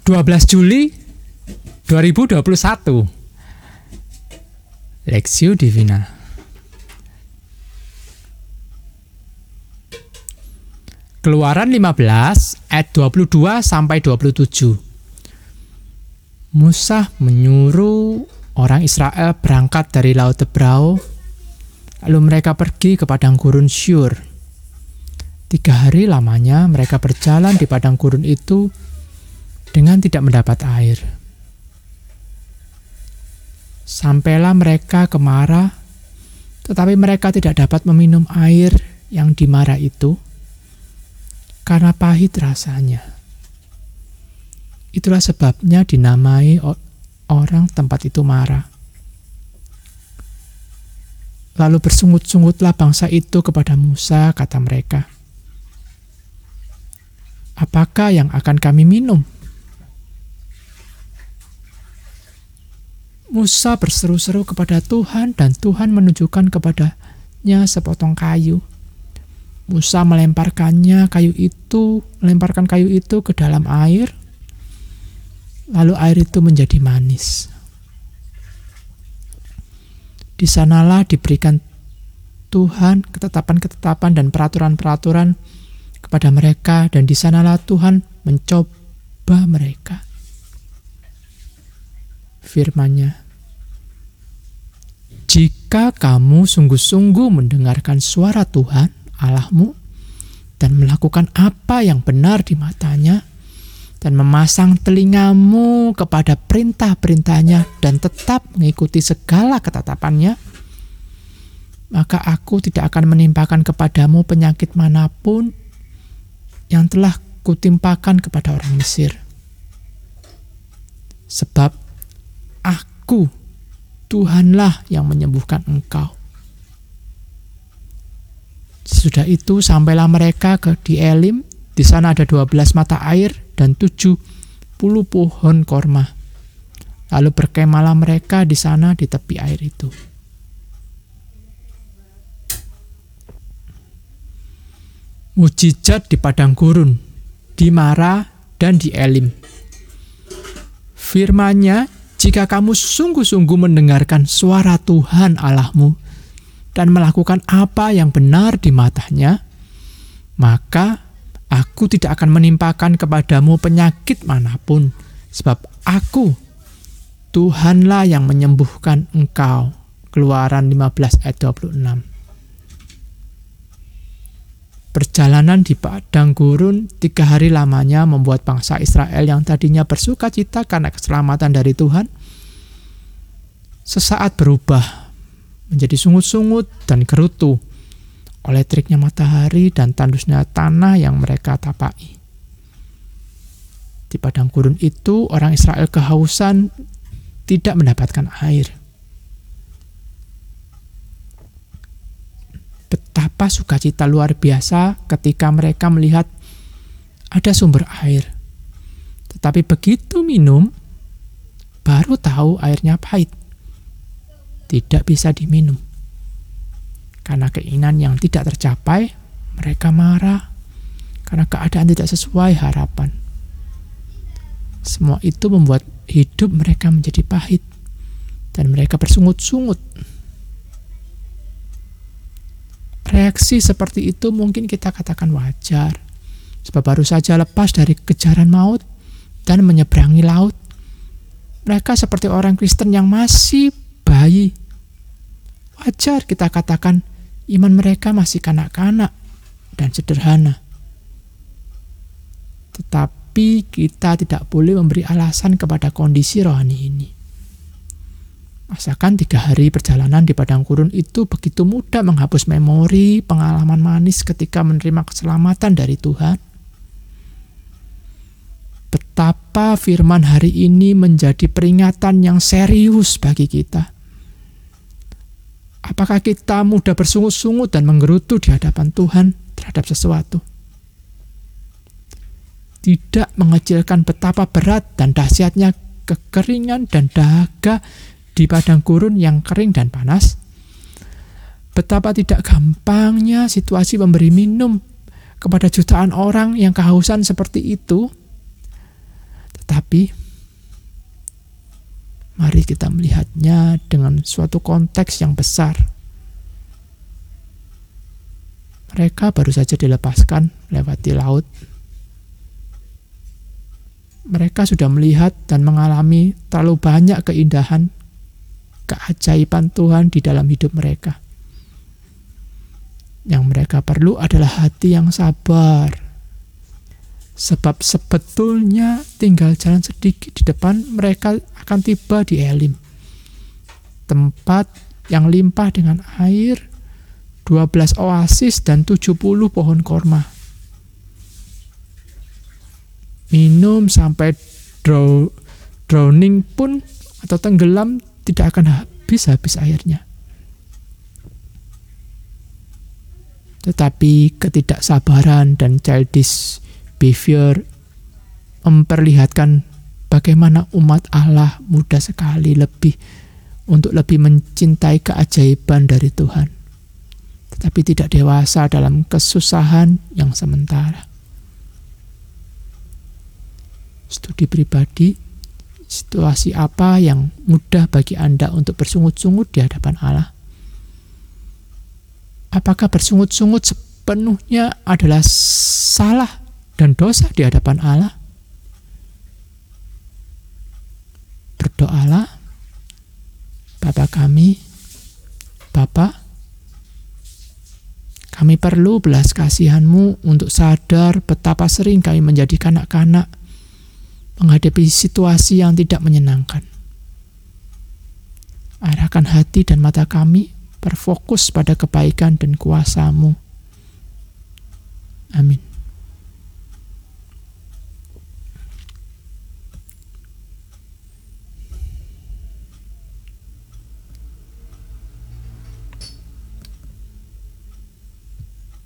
12 Juli 2021 Lexio Divina. Keluaran 15 ayat 22 sampai 27 Musa menyuruh orang Israel berangkat dari Laut Tebrau lalu mereka pergi ke padang gurun Syur Tiga hari lamanya mereka berjalan di padang gurun itu dengan tidak mendapat air. Sampailah mereka ke Mara, tetapi mereka tidak dapat meminum air yang di Mara itu karena pahit rasanya. Itulah sebabnya dinamai orang tempat itu Mara. Lalu bersungut-sungutlah bangsa itu kepada Musa, kata mereka. Apakah yang akan kami minum? Musa berseru-seru kepada Tuhan dan Tuhan menunjukkan kepadanya sepotong kayu. Musa melemparkannya kayu itu, melemparkan kayu itu ke dalam air. Lalu air itu menjadi manis. Di sanalah diberikan Tuhan ketetapan-ketetapan dan peraturan-peraturan kepada mereka dan di sanalah Tuhan mencoba mereka firman-Nya. Jika kamu sungguh-sungguh mendengarkan suara Tuhan Allahmu dan melakukan apa yang benar di matanya dan memasang telingamu kepada perintah-perintahnya dan tetap mengikuti segala ketetapannya, maka aku tidak akan menimpakan kepadamu penyakit mana pun yang telah kutimpakan kepada orang Mesir. Sebab Aku, Tuhanlah yang menyembuhkan engkau. Sudah itu sampailah mereka ke di Elim, di sana ada 12 mata air dan 70 pohon korma. Lalu berkemalah mereka di sana di tepi air itu. Mujizat di padang gurun, di Mara dan di Elim. Firmannya jika kamu sungguh-sungguh mendengarkan suara Tuhan Allahmu dan melakukan apa yang benar di matanya, maka aku tidak akan menimpakan kepadamu penyakit mana pun, sebab aku, Tuhanlah yang menyembuhkan engkau. Keluaran 15 ayat 26 Perjalanan di padang gurun tiga hari lamanya membuat bangsa Israel yang tadinya bersuka cita karena keselamatan dari Tuhan, sesaat berubah menjadi sungut-sungut dan gerutu oleh triknya matahari dan tandusnya tanah yang mereka tapai. Di padang gurun itu, orang Israel kehausan tidak mendapatkan air. Betapa sukacita luar biasa ketika mereka melihat ada sumber air. Tetapi begitu minum, baru tahu airnya pahit. Tidak bisa diminum. Karena keinginan yang tidak tercapai, mereka marah karena keadaan tidak sesuai harapan. Semua itu membuat hidup mereka menjadi pahit dan mereka bersungut-sungut Reaksi seperti itu mungkin kita katakan wajar, sebab baru saja lepas dari kejaran maut dan menyeberangi laut. Mereka seperti orang Kristen yang masih bayi. Wajar kita katakan iman mereka masih kanak-kanak dan sederhana. Tetapi kita tidak boleh memberi alasan kepada kondisi rohani ini. Masakan tiga hari perjalanan di padang gurun itu begitu mudah menghapus memori pengalaman manis ketika menerima keselamatan dari Tuhan. Betapa firman hari ini menjadi peringatan yang serius bagi kita. Apakah kita mudah bersungut-sungut dan menggerutu di hadapan Tuhan terhadap sesuatu? Tidak mengecilkan betapa berat dan dahsyatnya kekeringan dan dahaga di padang gurun yang kering dan panas. Betapa tidak gampangnya situasi memberi minum kepada jutaan orang yang kehausan seperti itu. Tetapi mari kita melihatnya dengan suatu konteks yang besar. Mereka baru saja dilepaskan lewati laut. Mereka sudah melihat dan mengalami terlalu banyak keindahan, keajaiban Tuhan di dalam hidup mereka. Yang mereka perlu adalah hati yang sabar, Sebab sebetulnya tinggal jalan sedikit di depan mereka akan tiba di Elim. Tempat yang limpah dengan air, 12 oasis dan 70 pohon korma. Minum sampai drowning pun atau tenggelam tidak akan habis-habis airnya. Tetapi ketidaksabaran dan childish behavior memperlihatkan bagaimana umat Allah mudah sekali lebih untuk lebih mencintai keajaiban dari Tuhan, tetapi tidak dewasa dalam kesusahan yang sementara. Studi pribadi, situasi apa yang mudah bagi Anda untuk bersungut-sungut di hadapan Allah? Apakah bersungut-sungut sepenuhnya adalah salah dan dosa di hadapan Allah. Berdoalah, Bapa kami, Bapa, kami perlu belas kasihanmu untuk sadar betapa sering kami menjadi kanak-kanak menghadapi situasi yang tidak menyenangkan. Arahkan hati dan mata kami berfokus pada kebaikan dan kuasamu. Amin.